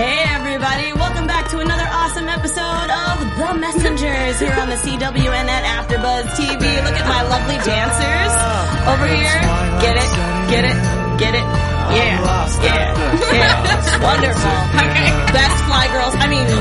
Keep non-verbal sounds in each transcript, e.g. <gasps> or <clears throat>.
Hey everybody, welcome back to another awesome episode of The Messengers here on the CWN at AfterBuzz TV. Look at my lovely dancers over here. Get it, get it, get it. Yeah, yeah, yeah. It's wonderful. Okay. <laughs> Best fly girls, I mean, <laughs>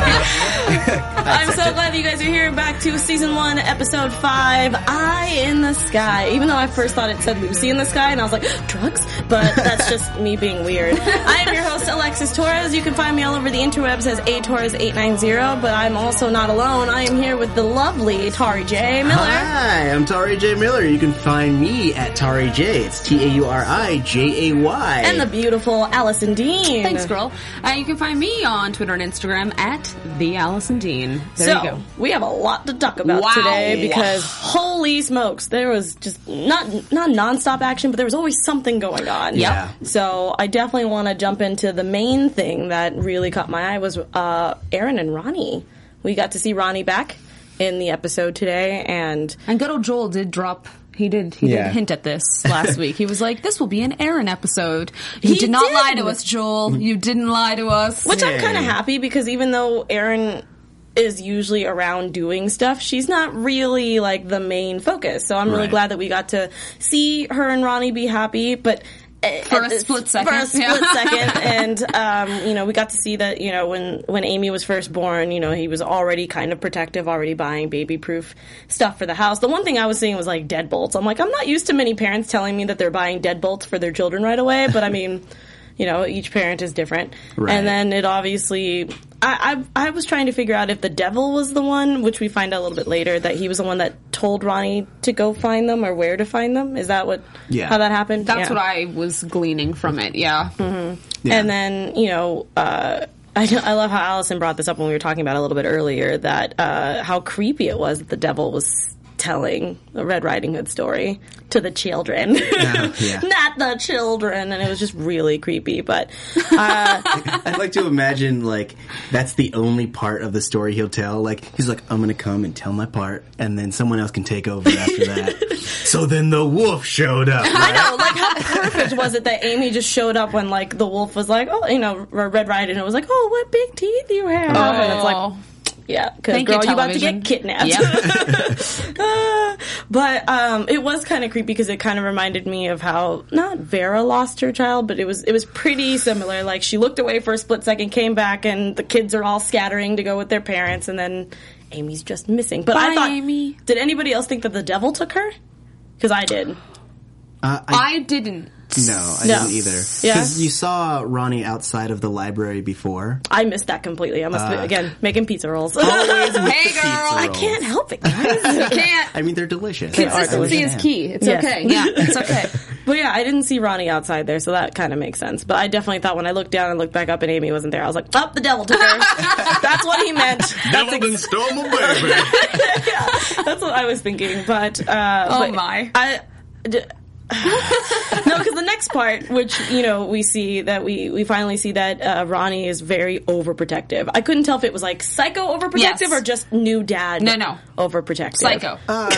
ever. <laughs> <laughs> I'm so glad you guys are here back to season one, episode five, Eye in the Sky. Even though I first thought it said Lucy in the Sky and I was like, drugs? But that's just <laughs> me being weird. I am your host, Alexis Torres. You can find me all over the interwebs as A Torres890, but I'm also not alone. I am here with the lovely Tauri J. Miller. Hi, I'm Tauri J. Miller. You can find me at Tauri J. It's T A U R I J A Y. And the beautiful Alison Dean. Thanks, girl. Uh, you can find me on Twitter and Instagram at the Allison Dean. There so, you go. we have a lot to talk about Wow. today because holy smokes, there was just not not nonstop action, but there was always something going on. Yeah. So I definitely want to jump into the main thing that really caught my eye was uh, Erin and Ronnie. We got to see Ronnie back in the episode today, and And good old Joel did drop. He did. He Yeah. did hint at this last week. He was like, "This will be an Erin episode." You He did not did. lie to us, Joel. You didn't lie to us. which I'm kind of happy because even though Erin is usually around doing stuff, she's not really like the main focus. So I'm really Right. glad that we got to see her and Ronnie be happy, but. uh, For a the- split For a second, split yeah. <laughs> second, and um, you know, we got to see that. You know, when when Amy was first born, you know, he was already kind of protective, already buying baby-proof stuff for the house. The one thing I was seeing was like deadbolts. I'm like, I'm not used to many parents telling me that they're buying deadbolts for their children right away, but I mean, you know, each parent is different. Right. And then it obviously, I, I I was trying to figure out if the devil was the one, which we find out a little bit later that he was the one that told Ronnie to go find them or where to find them. Is that what? Yeah. How that happened? That's Yeah. what I was gleaning from it. Yeah. Yeah. And then you know. uh I, I love how Alison brought this up when we were talking about it a little bit earlier that uh, how creepy it was that the devil was telling the Red Riding Hood story to the children, <laughs> yeah. <laughs> not the children, and it was just really creepy. But uh, <laughs> I'd like to imagine like that's the only part of the story he'll tell. Like he's like, I'm gonna come and tell my part, and then someone else can take over after that. so then the wolf showed up. I know, like how perfect was it that Amy just showed up when like the wolf was like, oh, you know, Red Riding Hood was like, oh, what big teeth you have, and it's like, Oh. Yeah, because Thank you, girl, you about to get kidnapped. Yep. Uh, <laughs> <laughs> but um, it was kind of creepy because it kind of reminded me of how not Vera lost her child, but it was it was pretty similar. Like she looked away for a split second, came back, and the kids are all scattering to go with their parents, and then Amy's just missing. But I Bye, thought, Amy. did anybody else think that the devil took her? Because I did. Uh, I, I didn't. No, I No. didn't either. Yeah? Because you saw Ronnie outside of the library before. I missed that completely. I must be, again making pizza rolls. Always <laughs> with Hey, the girl. pizza I can't help it, guys. You <laughs> can't. I mean, they're delicious. Consistency I is understand. key. It's Yes. okay. Yeah, <laughs> it's okay. but yeah, I didn't see Ronnie outside there, so that kind of makes sense. But I definitely thought when I looked down and looked back up and Amy wasn't there, I was like, "Oh, the devil took her." That's what he meant. That's, Devil ex- done stole my baby. that's what I was thinking. But uh, Oh, but my. I. D- <laughs> no, because the next part, which you know, we see that we we finally see that uh, Ronnie is very overprotective. I couldn't tell if it was like psycho overprotective Yes. or just new dad. No, no. overprotective. Psycho. <laughs>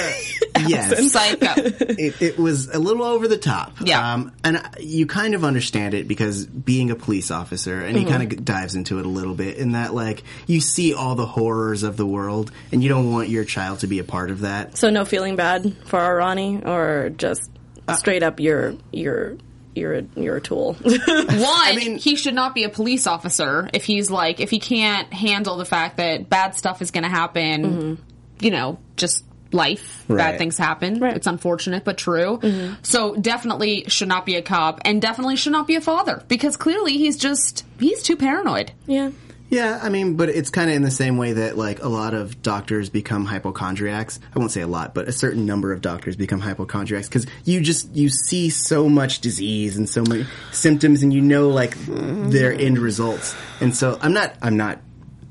Yes. Psycho. it, it was a little over the top. Yeah. Um, and you kind of understand it because being a police officer, and he kind of dives into it a little bit in that, like, you see all the horrors of the world, and you don't want your child to be a part of that. So no feeling bad for our Ronnie, or just Uh, straight up you're you're you're a, you're a tool. <laughs> One, mean- he should not be a police officer if he's like if he can't handle the fact that bad stuff is going to happen. Mm-hmm. You know, just life, Right. bad things happen. Right. It's unfortunate but true. Mm-hmm. So definitely should not be a cop, and definitely should not be a father because clearly he's just he's too paranoid. yeah. Yeah, I mean, but it's kind of in the same way that like a lot of doctors become hypochondriacs. I won't say a lot, but a certain number of doctors become hypochondriacs because you just you see so much disease and so many symptoms, and you know like their end results. And so I'm not I'm not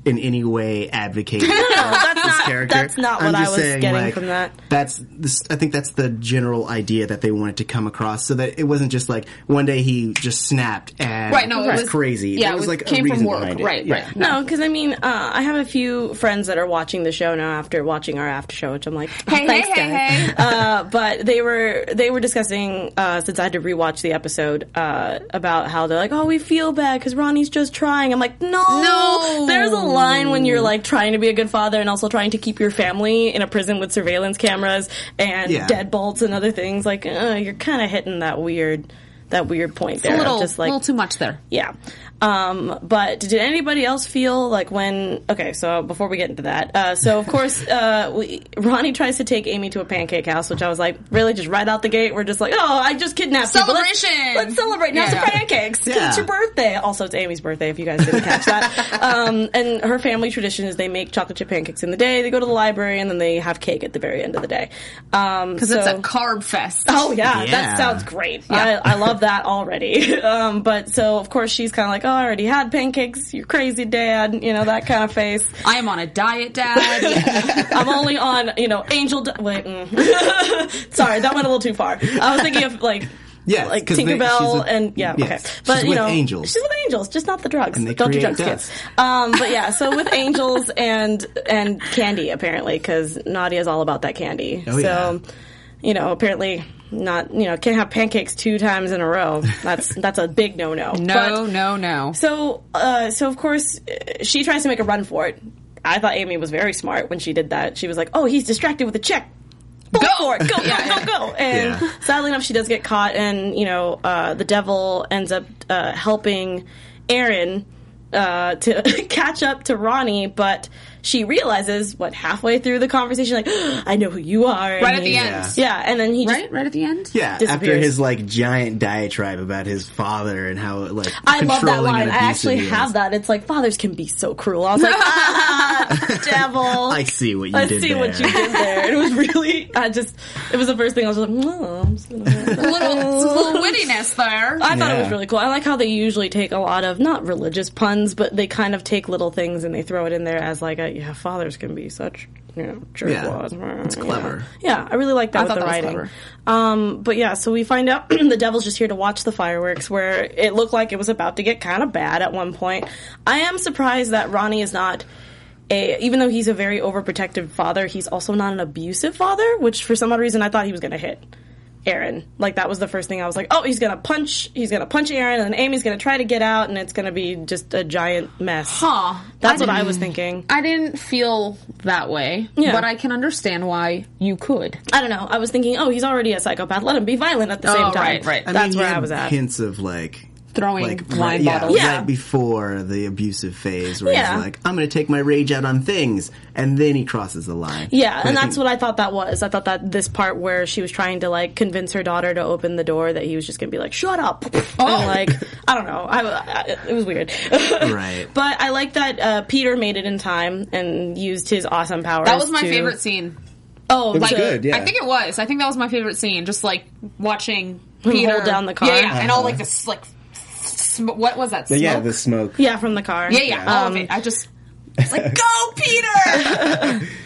in any way advocating No, that's this not. character. That's not I'm what I was saying, getting like, from that. That's this, I think that's the general idea that they wanted to come across, so that it wasn't just like one day he just snapped and Right, no, it was was- crazy. yeah, it was was- like a came from reason work, behind it. right, Yeah. right. No, because I mean, uh, I have a few friends that are watching the show now after watching our after show, which I'm like, Hey, thanks, hey, hey, guys. hey. Uh, but they were they were discussing uh, since I had to rewatch the episode uh, about how they're like, oh, we feel bad because Ronnie's just trying. I'm like, no, No. There's a line when you're like trying to be a good father and also trying to keep your family in a prison with surveillance cameras and Yeah. deadbolts and other things. Like, uh, you're kind of hitting that weird that weird point there. A of little, just like a little too much there. yeah. Um, but did anybody else feel like when? Okay, so before we get into that, uh, so of course, <laughs> uh, we, Ronnie tries to take Amy to a pancake house, which I was like, really, just right out the gate, we're just like, oh, I just kidnapped you. let's- Celebration! Let's, celebrate. Now Yeah. some pancakes. Yeah. It's your birthday. Also, it's Amy's birthday. If you guys didn't catch that. <laughs> um, and her family tradition is they make chocolate chip pancakes in the day. They go to the library and then they have cake at the very end of the day. Um, Because it's a carb fest. Oh yeah, Yeah. that sounds great. I, I love that already. <laughs> um, but so of course she's kind of like, oh, I already had pancakes. You're crazy, Dad. You know that kind of face. <laughs> I am on a diet, Dad. <laughs> I'm only on you know Angel. Di- Wait, mm. sorry, that went a little too far. I was thinking of like. Yeah, like 'cause they- Tinkerbell she's with- and yeah, yes, okay, she's but you with know, angels. she's with angels, just not the drugs. And they Don't do create drugs, kids. Um, but yeah, so with angels and and candy apparently, because Nadia's all about that candy. Oh, so, yeah. you know, apparently not, you know, can't have pancakes two times in a row. That's <laughs> that's a big no no. no, no, no. So, uh, so of course, uh, she tries to make a run for it. I thought Amy was very smart when she did that. She was like, "Oh, he's distracted with a check. Go for it! Go, go, <laughs> go, go!" And Yeah. sadly enough, she does get caught, and you know, uh, the devil ends up uh, helping Erin uh, to <laughs> catch up to Ronnie, but she realizes what halfway through the conversation, like, <gasps> "I know who you are." Right and at the end. Yeah, and then he just Right? Right at the end? Yeah, after his like giant diatribe about his father and how like I love that line. I actually have that. It's like fathers can be so cruel. I was like, <laughs> ah, devil. <laughs> I see what you I did I see there. what you did there. It was really. I just. It was the first thing I was like, oh, I'm just gonna. A little, a little <laughs> wittiness there. I thought it was really cool. I like how they usually take a lot of not religious puns, but they kind of take little things and they throw it in there as like a yeah, fathers can be such you know jerkwads. it's clever. Yeah, I really like that I with the that writing. clever. Um, but yeah, so we find out <clears throat> the devil's just here to watch the fireworks, where it looked like it was about to get kind of bad at one point. I am surprised that Ronnie is not. A, even though he's a very overprotective father, he's also not an abusive father, which for some odd reason I thought he was going to hit. Erin. Like that was the first thing I was like, oh, he's gonna punch, he's gonna punch Erin, and then Amy's gonna try to get out, and it's gonna be just a giant mess. Huh. That's I what I was thinking. I didn't feel that way, Yeah. but I can understand why you could. I don't know. I was thinking, oh, he's already a psychopath. Let him be violent at the oh, same Oh, time. right, right. I That's mean, where he I was at. Hints of like Throwing like wine right, yeah, bottles. Yeah. right before the abusive phase, where Yeah. he's like, "I'm going to take my rage out on things," and then he crosses the line. Yeah, But and I that's think- what I thought that was. I thought that this part where she was trying to like convince her daughter to open the door, that he was just gonna be like, "Shut up," Oh. <laughs> and like I don't know. I, I- it was weird. <laughs> Right. But I like that uh, Peter made it in time and used his awesome powers. That was my to- favorite scene. Oh, was to- good, yeah. I think it was. I think that was my favorite scene. Just like watching Peter hold down the car. Yeah, yeah. and all Uh-huh. like this like sm- what was that? Smoke? yeah, the smoke. Yeah, from the car. yeah, yeah. All of Um, it. I just <laughs> it's like go Peter. <laughs>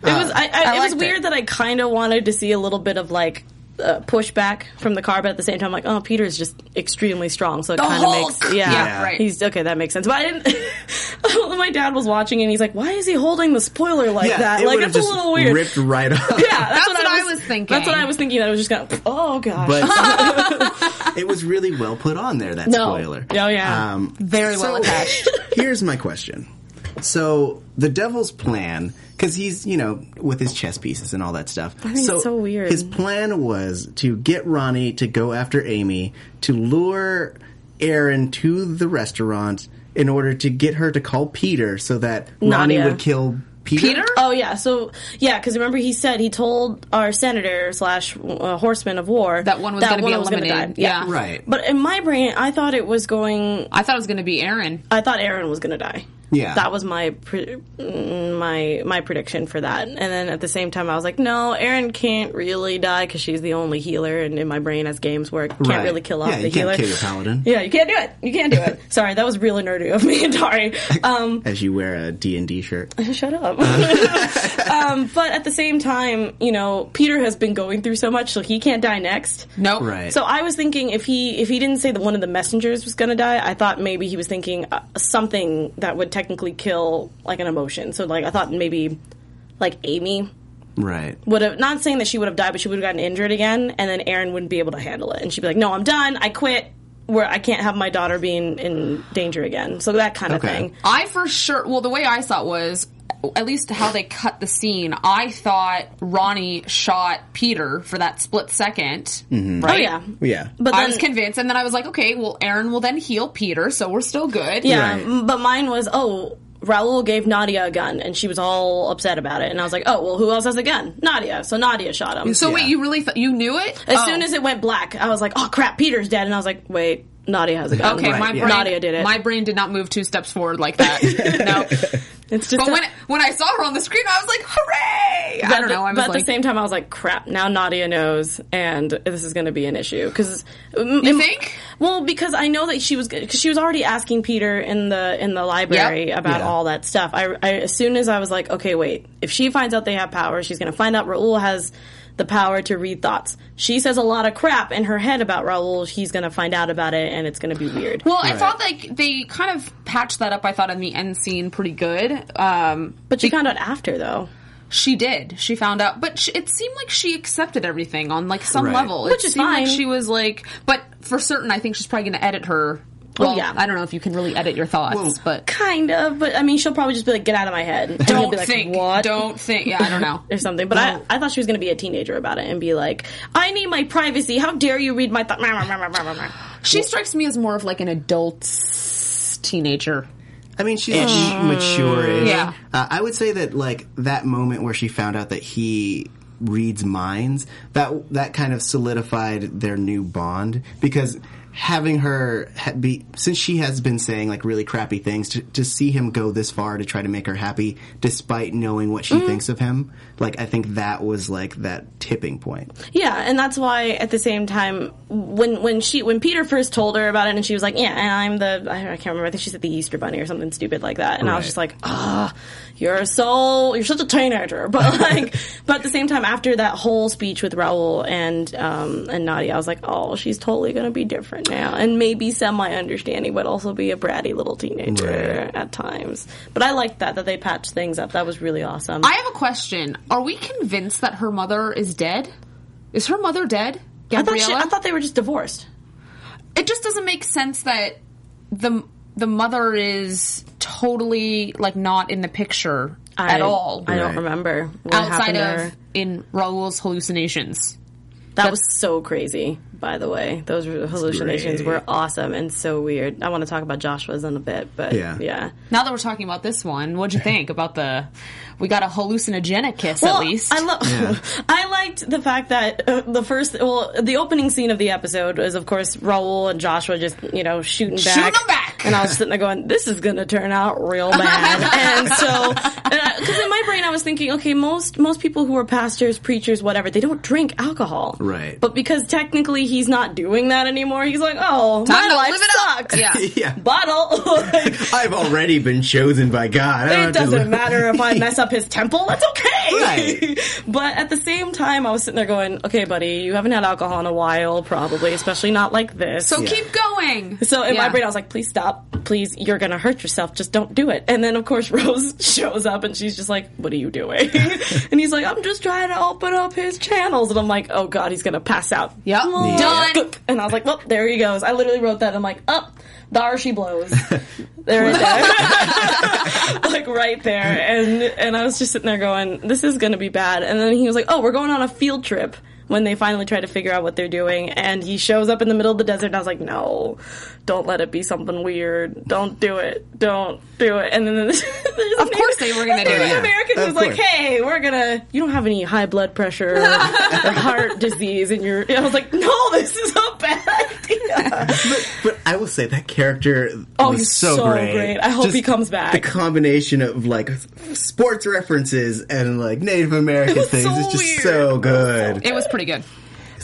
It was. I, I, I it was weird it. that I kind of wanted to see a little bit of like. Uh, pushback from the car, but at the same time, like, oh, Peter's just extremely strong, so it kind of makes, yeah, Yeah, right. He's okay. That makes sense. But I didn't. <laughs> my dad was watching, and he's like, "Why is he holding the spoiler like Yeah, that? it like, would've it's a little weird." Ripped right off. Yeah, that's, That's what, what I I was, was thinking. That's what I was thinking. That it was just gonna. Oh gosh. But <laughs> it was really well put on there. That No. spoiler. Oh, yeah. Um, Very well so- attached. <laughs> Here's my question. So the devil's plan, because he's you know with his chess pieces and all that stuff. I think it's so weird. His plan was to get Ronnie to go after Amy to lure Erin to the restaurant in order to get her to call Peter so that Ronnie would kill Peter. Peter? Oh yeah, so yeah, because remember he said he told our senator slash uh, horseman of war That one was gonna be eliminated. die. Yeah. Right. But in my brain, I thought it was going. I thought it was going to be Erin. I thought Erin was gonna die. Yeah. that was my pre- mm, my my prediction for that. And then at the same time, I was like, no, Erin can't really die because she's the only healer, and in my brain, as games work, can't Right. really kill off Yeah, the you can't healer. kill your paladin. Yeah, you can't do it. You can't do it. <laughs> Sorry, that was really nerdy of me <laughs> and Tauri. Um, <laughs> As you wear a D&D shirt. shut up. um, but at the same time, you know, Peter has been going through so much, so he can't die next. Nope. Right. So I was thinking if he if he didn't say that one of the messengers was going to die, I thought maybe he was thinking uh, something that would technically kill like an emotion. So like I thought maybe like Amy Right. would have not saying that she would have died, but she would have gotten injured again, and then Erin wouldn't be able to handle it, and she'd be like, "No, I'm done. I quit. Where I can't have my daughter being in danger again." So that kind of Okay. thing. I for sure. Well, the way I saw it was. At least how they cut the scene, I thought Ronnie shot Peter for that split 2nd Mm-hmm. right? Oh yeah, Yeah. but I was convinced, and then I was like, okay, well, Erin will then heal Peter, so we're still good. Yeah, Right. but mine was oh. Raul gave Nadia a gun, and she was all upset about it. And I was like, "Oh, well, who else has a gun? Nadia." So Nadia shot him. So Yeah. wait, you really th- you knew it? as Oh. soon as it went black, I was like, "Oh crap, Peter's dead." And I was like, "Wait, Nadia has a gun." Okay, Right, my yeah. brain Nadia did it. My brain did not move two steps forward like that. <laughs> no, it's just. but a- when when I saw her on the screen, I was like, "Hooray!" I don't know. I but at like, the same time, I was like, "Crap!" Now Nadia knows, and this is going to be an issue because um, You um, think? Well, because I know that she was because she was already asking Peter in the in the library Yep. about Yeah. all that stuff. I, I as soon as I was like, okay, wait, if she finds out they have power, she's going to find out Raul has the power to read thoughts. She says a lot of crap in her head about Raul. He's going to find out about it, and it's going to be weird. Well, I Right. thought like they kind of patched that up. I thought in the end scene pretty good. Um, but she found out after, though. she did. She found out, but she, it seemed like she accepted everything on like some Right. level. Which it is seemed like fine. she was like, but for certain, I think she's probably going to edit her. Well, yeah. I don't know if you can really edit your thoughts, Well, but Kind of, but I mean, she'll probably just be like, "Get out of my head." And don't be like, think. What? Don't think. Yeah, I don't know. <laughs> or something. But I, I thought she was going to be a teenager about it and be like, "I need my privacy. How dare you read my thoughts?" She strikes me as more of like an adult teenager. I mean, she's mature. Yeah. Uh, I would say that like that moment where she found out that he reads minds that that kind of solidified their new bond because having her be since she has been saying like really crappy things to, to see him go this far to try to make her happy despite knowing what she Mm-hmm. thinks of him like i think that was like that tipping point Yeah, and that's why at the same time, when when she when Peter first told her about it, and she was like, "Yeah, and I'm the I, I can't remember. I think she said the Easter Bunny or something stupid like that." And I was just like, "Ah, you're so you're such a teenager." But <laughs> like, but at the same time, after that whole speech with Raul and um and Nadia, I was like, "Oh, she's totally gonna be different now, and maybe semi understanding, but also be a bratty little teenager Right. at times." But I liked that that they patched things up. That was really awesome. I have a question. Are we convinced that her mother is dead? Is her mother dead? I thought, she, I thought they were just divorced. it just doesn't make sense that the the mother is totally like not in the picture at all I don't Right. remember what outside happened to her. of in Raul's hallucinations. That was so crazy, by the way. Those hallucinations great. were awesome and so weird. I want to talk about Joshua's in a bit, but Yeah. yeah. Now that we're talking about this one, what'd you think about the? We got a hallucinogenic kiss Well, at least. I love. <laughs> I liked the fact that uh, the first, well, the opening scene of the episode is, of course, Raul and Joshua just, you know, shooting back. Shooting 'em back. And I was sitting there going, "This is gonna turn out real bad." <laughs> and so, because in my brain, I was thinking, okay, most most people who are pastors, preachers, whatever, they don't drink alcohol, Right. But because technically he's not doing that anymore, he's like, "Oh, Time my life live it up. sucks." Yeah. <laughs> yeah Bottle. <laughs> I've already been chosen by god I don't it doesn't live- matter if I mess up his temple. That's okay. Right. but at the same time, I was sitting there going, "Okay, buddy, you haven't had alcohol in a while, probably, especially not like this." so Yeah. keep going. So in my brain, I was like, "Please stop, please. You're gonna hurt yourself. Just don't do it." And then of course <laughs> Rose shows up and she's just like, "What are you doing?" <laughs> and he's like, "I'm just trying to open up his channels." And I'm like, "Oh God, he's gonna pass out." Yep. Done. And I was like, "Well, there he goes." I literally wrote that. I'm like, "Up." <laughs> There she blows. there, there. like right there, and and I was just sitting there going, "This is going to be bad." And then he was like, "Oh, we're going on a field trip." When they finally try to figure out what they're doing, and he shows up in the middle of the desert, and I was like, "No, don't let it be something weird. Don't do it. Don't do it." And then there's, <laughs> there's Of course they were gonna do it. American Of was like, "Hey, we're gonna. You don't have any high blood pressure or, or <laughs> heart disease, and you're." I was like, "No, this is a bad idea." But, but I will say that character Oh, was he's so, so great. great. I hope he comes back. The combination of like sports references and like Native American things so is just weird. so good. It was pretty good.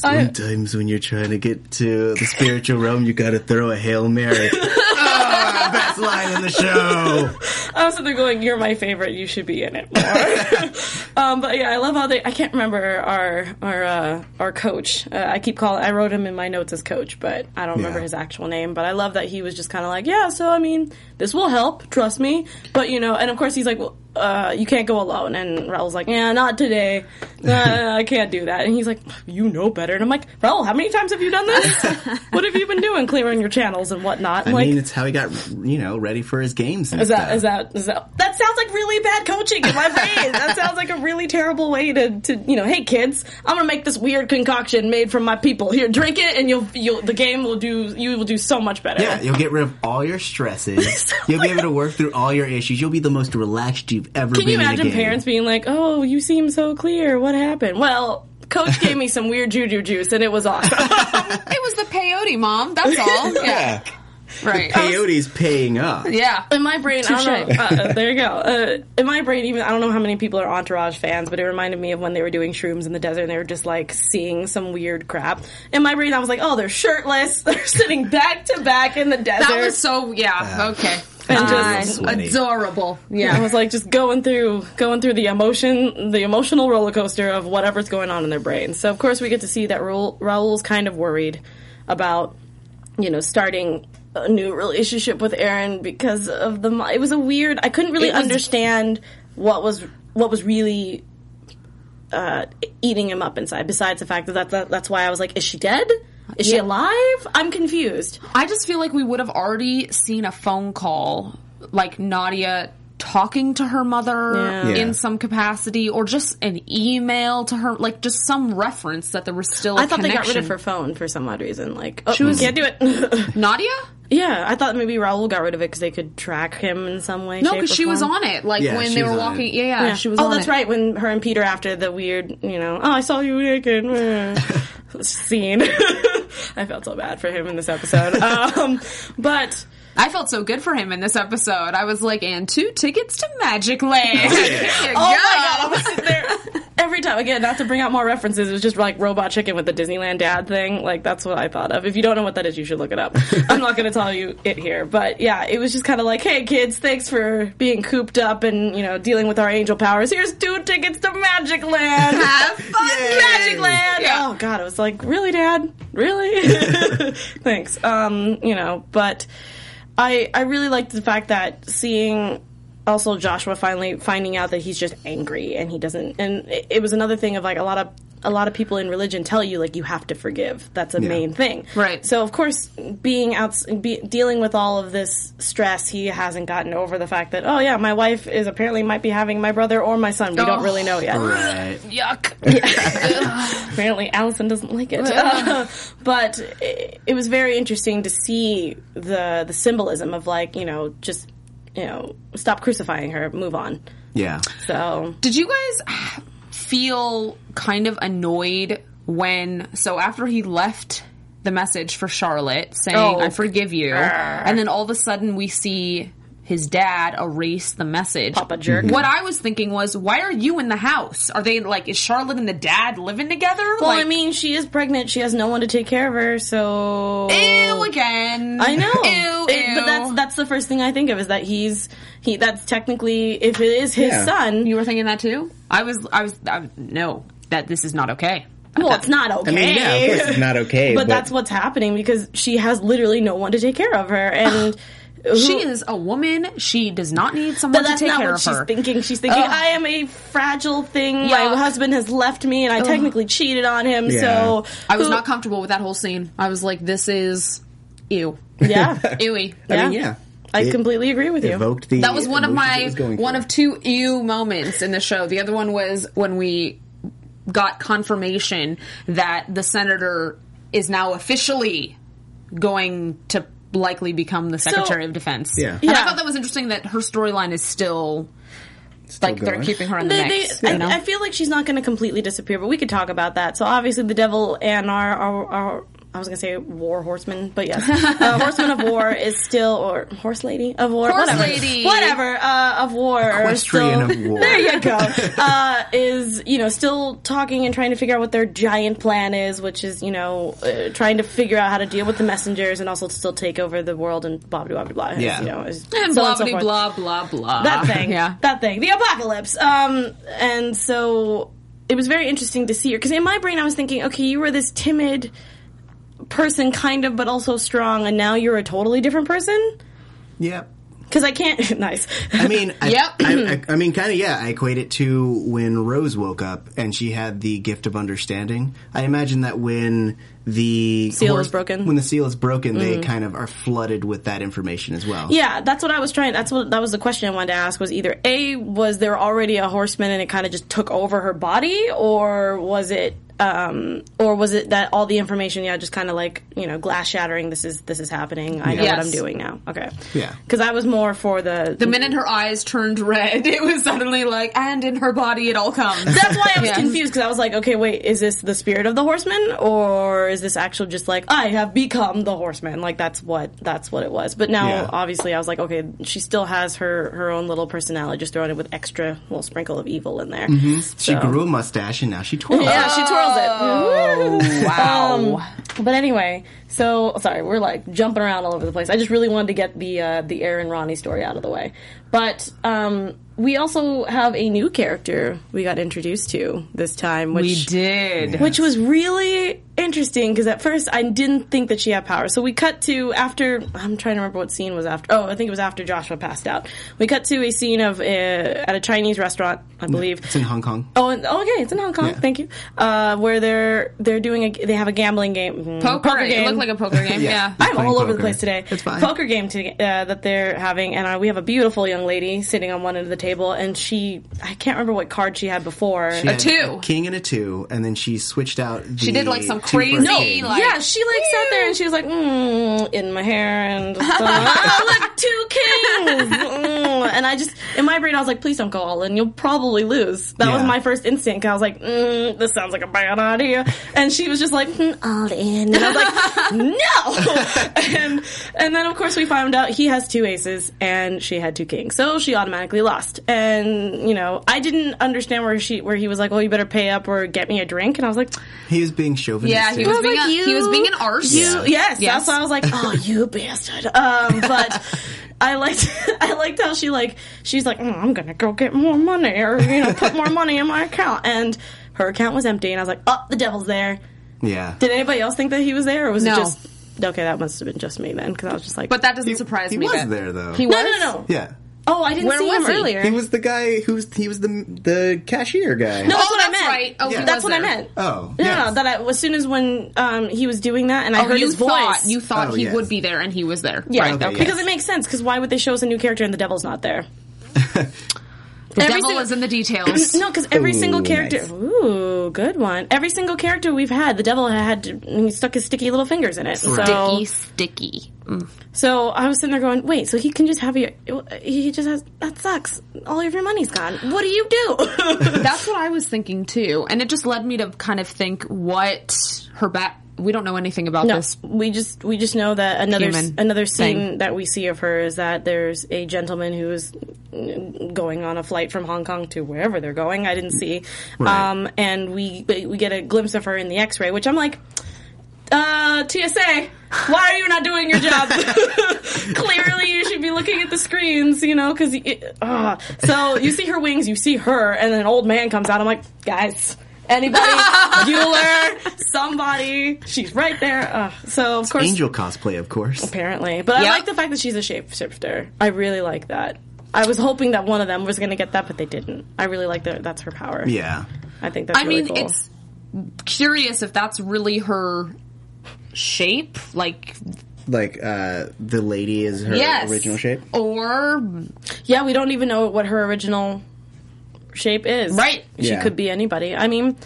Uh, Sometimes when you're trying to get to the spiritual realm, you got to throw a hail mary. oh, <laughs> best line in the show. I was sitting there going, "You're my favorite. You should be in it more." <laughs> um, but yeah, I love how they. I can't remember our our uh, our coach. Uh, I keep calling. I wrote him in my notes as coach, but I don't remember Yeah. his actual name. But I love that he was just kind of like, "Yeah, so I mean, this will help. Trust me." But you know, and of course he's like, "Well, uh, you can't go alone." And Raul's like, "Yeah, not today. <laughs> Uh, I can't do that." And he's like, "You know better." And I'm like, "Raul, how many times have you done this? <laughs> what have you been doing, clearing your channels and whatnot?" I like, mean, it's how he got you know ready for his games. And is that stuff. is that that that sounds like really bad coaching in my brain. that <laughs> sounds like a really terrible way to, to you know, hey kids, I'm gonna make this weird concoction made from my people. Here, drink it, and you'll you'll the game will do you will do so much better. Yeah, you'll get rid of all your stresses. <laughs> You'll be able to work through all your issues. You'll be the most relaxed you've ever Can been you in a imagine game. parents being like, "Oh, you seem so clear. What happened?" Well, coach gave me some weird juju juice, and it was awesome. <laughs> It was the peyote, mom. That's all. Yeah, Right. peyote's paying up. Yeah. In my brain, I don't know. Uh, there you go. Uh, in my brain, even I don't know how many people are Entourage fans, but it reminded me of when they were doing shrooms in the desert and they were just like seeing some weird crap. In my brain, I was like, oh, they're shirtless. <laughs> They're sitting back to back in the desert. That was so, yeah, okay. And just- Uh, Sweaty. adorable. I Yeah. was like just going through going through the emotion, the emotional roller coaster of whatever's going on in their brain. So of course we get to see that Raul, Raul's kind of worried about, you know, starting a new relationship with Erin because of the. It was a weird. I couldn't really was- understand what was what was really uh, eating him up inside. Besides the fact that, that, that that's why I was like, is she dead? Is she alive? I'm confused. I just feel like we would have already seen a phone call, like Nadia talking to her mother Yeah. Yeah. in some capacity, or just an email to her, like just some reference that there was still. I I thought they got rid of her phone for some odd reason. Like, oh, she was- can't do it. <laughs> Nadia? Yeah, I thought maybe Raul got rid of it because they could track him in some way. No, because or she was on it. Like Yeah, when they were walking. it. Yeah, yeah, she was oh, on that's it. right. When her and Peter after the weird, you know, oh, I saw you naked <laughs> scene. <laughs> I felt so bad for him in this episode. Um, but I felt so good for him in this episode. I was like, and two tickets to Magic Land. <laughs> You oh my god, I was sitting there <laughs> every time. Again, not to bring out more references, it was just like Robot Chicken with the Disneyland dad thing. Like that's what I thought of. If you don't know what that is, you should look it up. <laughs> I'm not going to tell you it here, but yeah, it was just kind of like, hey kids, thanks for being cooped up and you know dealing with our angel powers. Here's two tickets to Magic Land. Have fun, Yay. Magic Land. Yeah. Oh god, it was like, really, Dad? Really? Thanks. Um, you know, but I I really liked the fact that seeing also Joshua finally finding out that he's just angry and he doesn't and it, it was another thing of like a lot of a lot of people in religion tell you like you have to forgive. That's a Yeah. main thing. Right. So of course, being out, be, dealing with all of this stress, he hasn't gotten over the fact that oh yeah, my wife is apparently might be having my brother or my son. We don't Oh. really know yet. Right. <laughs> Yuck. <laughs> Apparently, Alison doesn't like it. <laughs> but it, it was very interesting to see the the symbolism of like you know just you know stop crucifying her, move on. Yeah. So Did you guys feel kind of annoyed when, so after he left the message for Charlotte saying, Oh. I forgive you, and then all of a sudden we see his dad erase the message. Papa jerk. What I was thinking was, why are you in the house? Are they like, is Charlotte and the dad living together? well, like, I mean, she is pregnant. She has no one to take care of her. So ew again. I know, <laughs> Ew, It- ew. but that's that's the first thing I think of is that he's he. That's technically if it is his Yeah. son. you were thinking that too? I was, I was, I, no, that this is not okay. well, it's not okay. I mean, yeah, of course it's not okay. <laughs> but, that's what's happening because she has literally no one to take care of her, and <sighs> <sighs> <sighs> She who- is a woman. She does not need someone But that's to take not care what of she's her. thinking. She's thinking, Ugh. I am a fragile thing. My husband has left me, and I technically cheated on him. Yeah. So I was who- not comfortable with that whole scene. I was like, this is ew. <laughs> Yeah, <laughs> Ewy. I mean, yeah. yeah. I It completely agree with you. Evoked the That was one of my one for. of two ew moments in the show. The other one was when we got confirmation that the senator is now officially going to likely become the Secretary of Defense. Yeah. And I thought that was interesting that her storyline is still, Still like they're keeping her in the They, mix. they, you know? I, I feel like she's not going to completely disappear, but we could talk about that. So obviously, the devil and our our, our I was gonna say war horseman, but yes, <laughs> uh, horseman of war is still or horse lady of war, Horse whatever, lady. whatever uh, of war, Equestrian still- of war. <laughs> There you go. uh, is you know still talking and trying to figure out what their giant plan is, which is you know uh, trying to figure out how to deal with the messengers and also to still take over the world and blah blah blah blah. blah Yeah. you know, is <laughs> And so blah and so blah blah blah blah. that thing. Yeah. That thing. The apocalypse. Um, and so it was very interesting to see her because in my brain I was thinking, okay, you were this timid person, kind of, but also strong, and now you're a totally different person. Yep. Because I can't. <laughs> nice. I mean, I, Yep. I, I, I mean, kind of, yeah. I equate it to when Rose woke up and she had the gift of understanding. I imagine that when the Seal is broken. Mm-hmm. when the seal is broken, they kind of are flooded with that information as well. Yeah, that's what I was trying. That's what that was the question I wanted to ask. Was either a was there already a horseman and it kind of just took over her body, or was it, um, or was it that all the information, yeah, just kind of like you know glass shattering. This is this is happening. I know Yes. what I'm doing now. Okay. Yeah. Because I was more for the The minute her eyes turned red, <laughs> it was suddenly like, and in her body it all comes. That's why I was <laughs> Yes. confused because I was like, okay, wait, is this the spirit of the horseman or is this actual just like I have become the horseman? Like that's what that's what it was. But now Yeah. obviously I was like, okay, she still has her her own little personality, just throwing it with extra little sprinkle of evil in there. She So- grew a mustache and now she twirls. Yeah, she twirls it. Wow. Um, but anyway, so sorry, we're like jumping around all over the place. I just really wanted to get the uh, the Erin Ronnie story out of the way. But um, we also have a new character we got introduced to this time, which we did. which was really interesting because at first I didn't think that she had power. So we cut to after I'm trying to remember what scene was after. Oh, I think it was after Joshua passed out. We cut to a scene of uh, at a Chinese restaurant, I believe. It's in Hong Kong. Oh, oh, okay, it's in Hong Kong. Yeah. Thank you. Uh, where they're they're doing a they have a gambling game, mm, Poker, it looked like a poker game. <laughs> Yeah. yeah. I'm all over the place today. It's fine. Poker game to, uh, that they're having, and uh, we have a beautiful young lady sitting on one end of the table, and she I can't remember what card she had before. She had two. a king and a two, and then she switched out. The She did, like, some two crazy, No, like- yeah, she like sat there and she was like, mm, in my hair and <laughs> oh, look, two kings. Mm. And I just in my brain I was like, please don't go all in. You'll probably lose. That was my first instinct. I was like, mm, this sounds like a bad idea. And she was just like, mm, all in. And I was like, <laughs> no. and and then of course we found out he has two aces and she had two kings, so she automatically lost. And you know, I didn't understand where she where he was like, well, you better pay up or get me a drink. And I was like. He was being chauvinistic. Yeah, he was being like, a, he was being an arse. You, Yeah. yes, Yes. that's why I was like, oh, you <laughs> bastard. Um, but I liked, <laughs> I liked how she like, she's like, mm, I'm gonna go get more money or you know, put more money in my account, and her account was empty, and I was like, oh, the devil's there. Yeah. Did anybody else think that he was there, or was No. it just? Okay, that must have been just me then, because I was just like, But that doesn't surprise he me. He was that- there though. He was. no, no, no. yeah. Oh, I didn't Where see him he? earlier. He was the guy who was he was the the cashier guy. No, that's Oh, what I meant. right. Oh, he that's was what I meant. Oh, no, yes. no, that I, as soon as when um, he was doing that, and I Oh, heard you his thought voice, you thought Oh, he yes. would be there, and he was there. Yeah, right, Okay, okay. yes. because it makes sense. Because why would they show us a new character and the devil's not there? The Every devil single- is in the details. <clears throat> No, because every Ooh, single character. nice. Ooh, good one. Every single character we've had, the devil had to, he stuck his sticky little fingers in it. So, Sticky, sticky. Mm. so I was sitting there going, wait, so he can just have your, he just has, that sucks. All of your money's gone. What do you do? <laughs> That's what I was thinking too, and it just led me to kind of think what her back. We don't know anything about No, this. we just we just know that another Human another scene thing. that we see of her is that there's a gentleman who is going on a flight from Hong Kong to wherever they're going. I didn't see, Right. um, and we we get a glimpse of her in the X-ray, which I'm like. Uh, TSA, why are you not doing your job? <laughs> Clearly, you should be looking at the screens, you know, because uh, so you see her wings, you see her, and then an old man comes out. I'm like, guys, anybody, <laughs> Bueller, somebody, she's right there. Uh, so of course, Angel cosplay, of course. apparently, but I like the fact that she's a shapeshifter. I really like that. I was hoping that one of them was going to get that, but they didn't. I really like that. That's her power. Yeah. I think that's. I really mean, cool. it's curious if that's really her shape, like Like uh the lady is her yes, original shape. or Yeah, we don't even know what her original shape is. Right. She Yeah. could be anybody. I mean,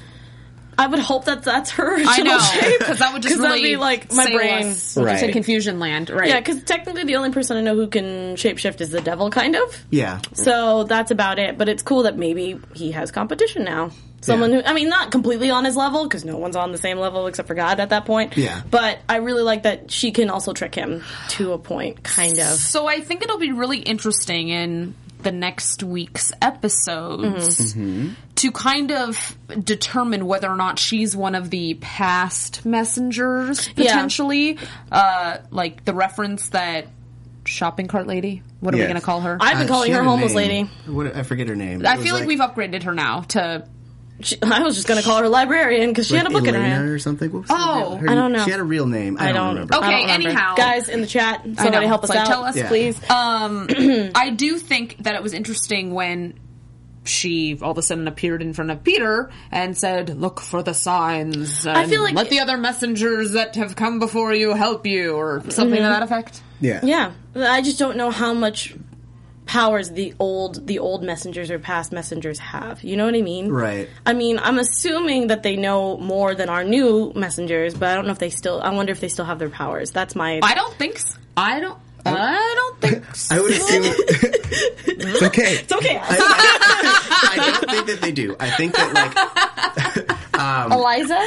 I would hope that that's her original I know shape because that would just 'Cause that'd really be like my sail brain. us into Right. confusion land, right? Yeah, because technically the only person I know who can shapeshift is the devil, kind of. Yeah. So that's about it. But it's cool that maybe he has competition now. Someone Yeah. who, I mean, not completely on his level because no one's on the same level except for God at that point. Yeah. But I really like that she can also trick him to a point, kind of. So I think it'll be really interesting in the next week's episodes to kind of determine whether or not she's one of the past messengers Yeah. potentially. Uh, like the reference that shopping cart lady. What are we going to call her? I've been Uh, calling she her homeless lady. What I forget her name. I It was feel like, we've upgraded her now to. She, I was just going to call her librarian because she like had a book in her hand. or something. What was Oh, real- her- I don't know. She had a real name. I, I don't, don't. remember. Okay, don't remember. anyhow. guys in the chat, somebody know. help us like, out, tell us. Yeah. please. Um, <clears throat> I do think that it was interesting when she all of a sudden appeared in front of Peter and said, "Look for the signs." And feel like- let the other messengers that have come before you help you, or something to that effect. Yeah. Yeah, I just don't know how much powers the old the old messengers or past messengers have. You know what I mean? Right. I mean, I'm assuming that they know more than our new messengers, but I don't know if they still. I wonder if they still have their powers. That's my. I don't think. So. I don't. I don't think. So. <laughs> I would assume <laughs> it's okay. it's okay. I don't think that they do. I think that like <laughs> um, Eliza.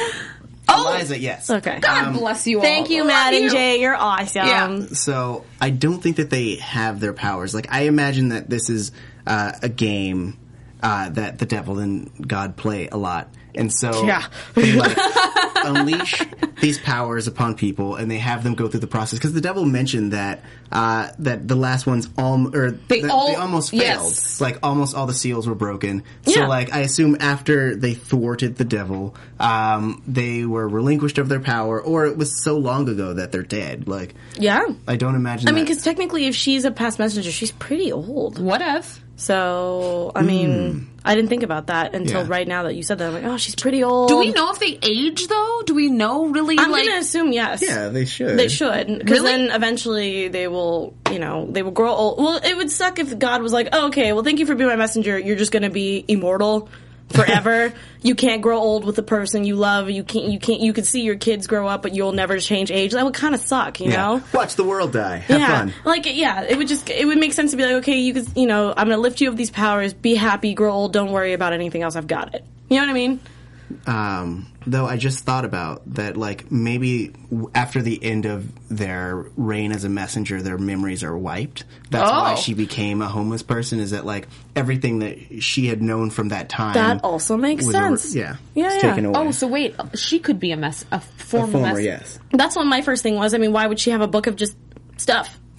Eliza, yes. Okay. God bless you all. Thank you, Love Matt and you. Jay. You're awesome. Yeah. So I don't think that they have their powers. Like I imagine that this is uh, a game uh, that the devil and God play a lot, and so Yeah. they like <laughs> unleash these powers upon people, and they have them go through the process. Because the devil mentioned that uh, that the last ones all or They that all- they almost failed. yes. Like almost all the seals were broken. So Yeah. like I assume after they thwarted the devil, um, they were relinquished of their power, or it was so long ago that they're dead. Like Yeah. I don't imagine. I mean, because technically, if she's a past messenger, she's pretty old. What if? So, I mean, I didn't think about that until Yeah. right now that you said that. I'm like, oh, she's pretty old. Do we know if they age though? Do we know really? I'm like, gonna assume yes. Yeah, they should. They should, because Really? then eventually they will, you know, they will grow old. Well, it would suck if God was like, oh, "Okay, well, thank you for being my messenger. You're just going to be immortal forever. you can't grow old with the person you love. You can't. You can't. You could see your kids grow up, but you'll never change age. That would kind of suck, you Yeah. know." Watch the world die. Have yeah, fun. like yeah, it would just it would make sense to be like, okay, you could, you know, I'm gonna lift you of these powers. Be happy, grow old. Don't worry about anything else. I've got it. You know what I mean? Um, though I just thought about that, like maybe w- after the end of their reign as a messenger, their memories are wiped. That's why Oh. she became a homeless person. Is that like everything that she had known from that time? That also makes was a- sense. yeah, Yeah, it's yeah. taken away. Oh, so wait, she could be a mess, a a former, former, mess. yes. That's what my first thing was. I mean, why would she have a book of just stuff? <laughs>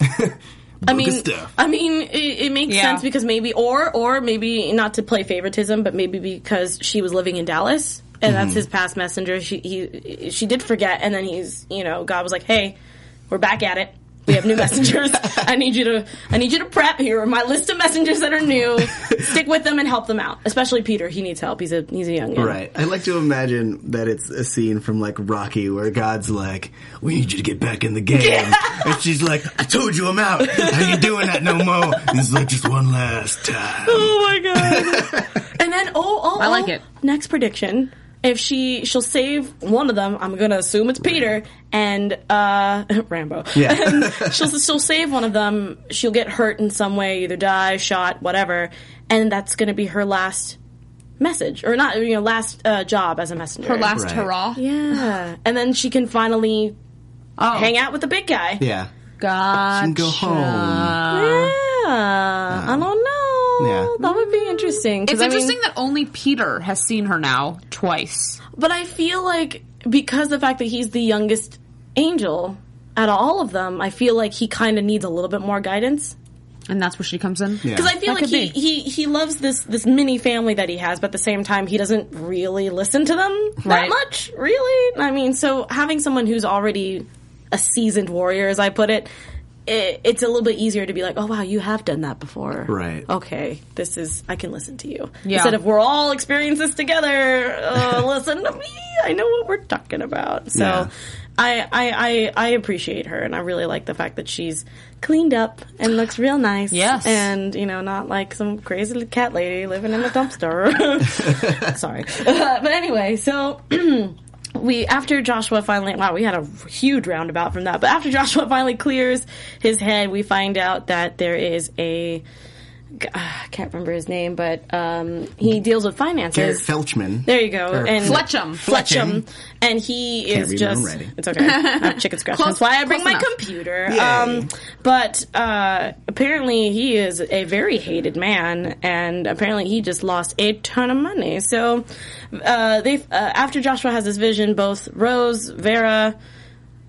I mean, stuff. I mean, it, it makes Yeah. sense because maybe, or or maybe not to play favoritism, but maybe because she was living in Dallas and that's mm-hmm. his past messenger. She he she did forget, and then he's you know God was like, hey, we're back at it. We have new <laughs> messengers. I need you to I need you to prep. Here are my list of messengers that are new. Stick with them and help them out. Especially Peter. He needs help. He's a he's a young guy. Right. I like to imagine that it's a scene from like Rocky where God's like, "We need you to get back in the game," and she's like, "I told you I'm out. How you doing that no more?" And he's like, "Just one last time." Oh my god! <laughs> and then oh oh, I like oh, it. Next prediction: if she she'll save one of them, I'm gonna assume it's Peter and uh <laughs> Rambo. Yeah. <laughs> and <laughs> she'll she'll save one of them. She'll get hurt in some way, either die, shot, whatever, and that's gonna be her last message or not you know last uh, job as a messenger. Her last Right. hurrah. yeah, and then she can finally Oh, hang out with the big guy. Yeah. gotcha. She can go home. Yeah, I don't know. Yeah. Oh, that would be interesting. It's I mean- interesting that only Peter has seen her now twice. But I feel like because the fact that he's the youngest angel out of all of them, I feel like he kind of needs a little bit more guidance. And that's where she comes in. Yeah. Because I feel That like he, be. he he loves this this mini family that he has, but at the same time he doesn't really listen to them that much, really. I mean, so having someone who's already a seasoned warrior, as I put it, it, it's a little bit easier to be like, oh wow, you have done that before, Right. Okay, this is I can listen to you Yeah. instead of we're all experience this together. Uh, <laughs> listen to me, I know what we're talking about. So. Yeah. I, I, I, I appreciate her, and I really like the fact that she's cleaned up and looks real nice. Yes. and you know, not like some crazy cat lady living in a dumpster. <laughs> <laughs> Sorry, but anyway, so <clears throat> we after Joshua finally, wow, we had a huge roundabout from that. But after <laughs> Joshua finally clears his head, we find out that there is a I can't remember his name, but um, he deals with Garrett finances. Felchman. There you go. Or and Fletchum. Fletchum. And he is read my just. writing. It's okay. <laughs> I have chicken scratch. Close- That's why I bring my enough. computer. Yay. Um, but uh, apparently he is a very hated man, and apparently he just lost a ton of money. So uh, they, uh, after Joshua has this vision, both Rose, Vera,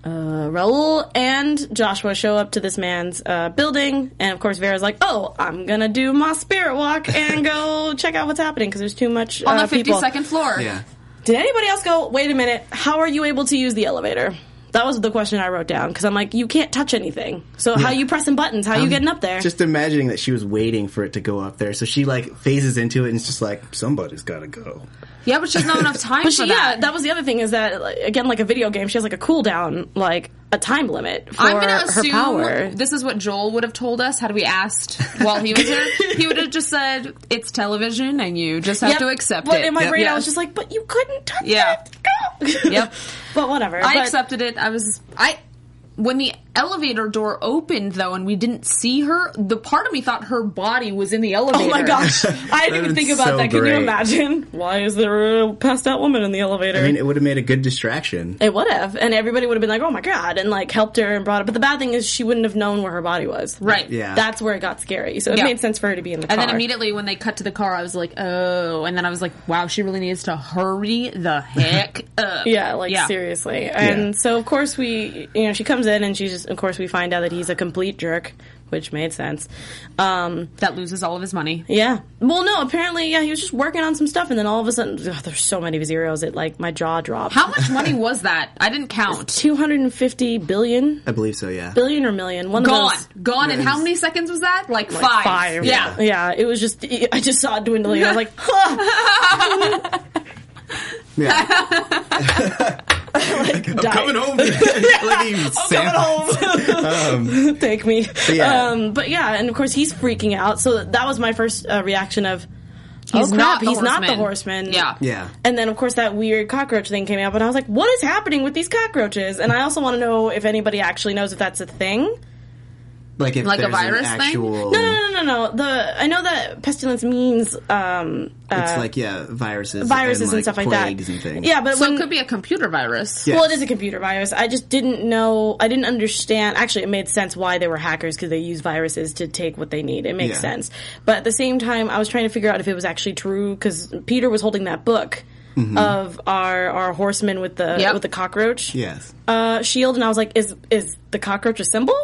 uh, Raul and Joshua show up to this man's uh, building, and of course Vera's like, "Oh, I'm gonna do my spirit walk and go <laughs> check out what's happening because there's too much On uh, the people." 52nd floor. Yeah. Did anybody else go? Wait a minute. How are you able to use the elevator? That was the question I wrote down because I'm like, you can't touch anything. So how Yeah. you pressing buttons? How you getting up there? Just imagining that she was waiting for it to go up there, so she like phases into it and it's just like somebody's got to go. Yeah, but she has not enough time but for she, that. yeah, that was the other thing is that like, again, like a video game, she has like a cooldown, like a time limit for I'm gonna her assume power. this is what Joel would have told us had we asked while he was here. He would have just said, "It's television, and you just have Yep. to accept it. but it." in my Yep. brain, I Yeah. was just like, but you couldn't touch Yeah. it. <laughs> Yep. but whatever. I But- accepted it. I was I when the elevator door opened though, and we didn't see her. The part of me thought her body was in the elevator. Oh my gosh! I <laughs> didn't even think about so that. Can you imagine? Why is there a passed out woman in the elevator? I mean, it would have made a good distraction. It would have, and everybody would have been like, "Oh my god!" and like helped her and brought it. But the bad thing is, she wouldn't have known where her body was. Right. Yeah. That's where it got scary. So it Yeah. made sense for her to be in the car. And then immediately when they cut to the car, I was like, "Oh!" And then I was like, "Wow, she really needs to hurry the heck <laughs> up." yeah, like Yeah. seriously. And so of course we, you know, she comes in and she just, of course, we find out that he's a complete jerk, which made sense. Um, That loses all of his money. yeah. Well, no, apparently, yeah, he was just working on some stuff, and then all of a sudden, ugh, there's so many zeros. It like my jaw dropped. How much money was that? I didn't count. <laughs> Two hundred and fifty billion, I believe so. Yeah. billion or million? One Gone, of those. gone. And how many seconds was that? Like, Like five. five. Yeah. yeah. It was just I just saw it dwindling. I was like, <laughs> huh. <laughs> Yeah. <laughs> like I'm died. coming home. <laughs> like he <laughs> Sam- Take me. yeah. Um, but yeah, and of course he's freaking out. So that was my first uh, reaction of. He's oh, crap, not the he's not the horseman. horseman. Yeah. Yeah. And then, of course, that weird cockroach thing came up, and I was like, "What is happening with these cockroaches?" And I also want to know if anybody actually knows if that's a thing. Like if Like a virus an thing? actual. No, no, no, no, no. The I know that pestilence means um, It's uh, like yeah, viruses, viruses and, like, stuff like that. and things. Yeah, but So when, it could be a computer virus. Yeah. Well, it is a computer virus. I just didn't know. I didn't understand. Actually, it made sense why they were hackers because they use viruses to take what they need. It makes Yeah. sense. But at the same time, I was trying to figure out if it was actually true because Peter was holding that book Mm-hmm. of our our horseman with the Yep. with the cockroach Yes. uh, shield, and I was like, is is the cockroach a symbol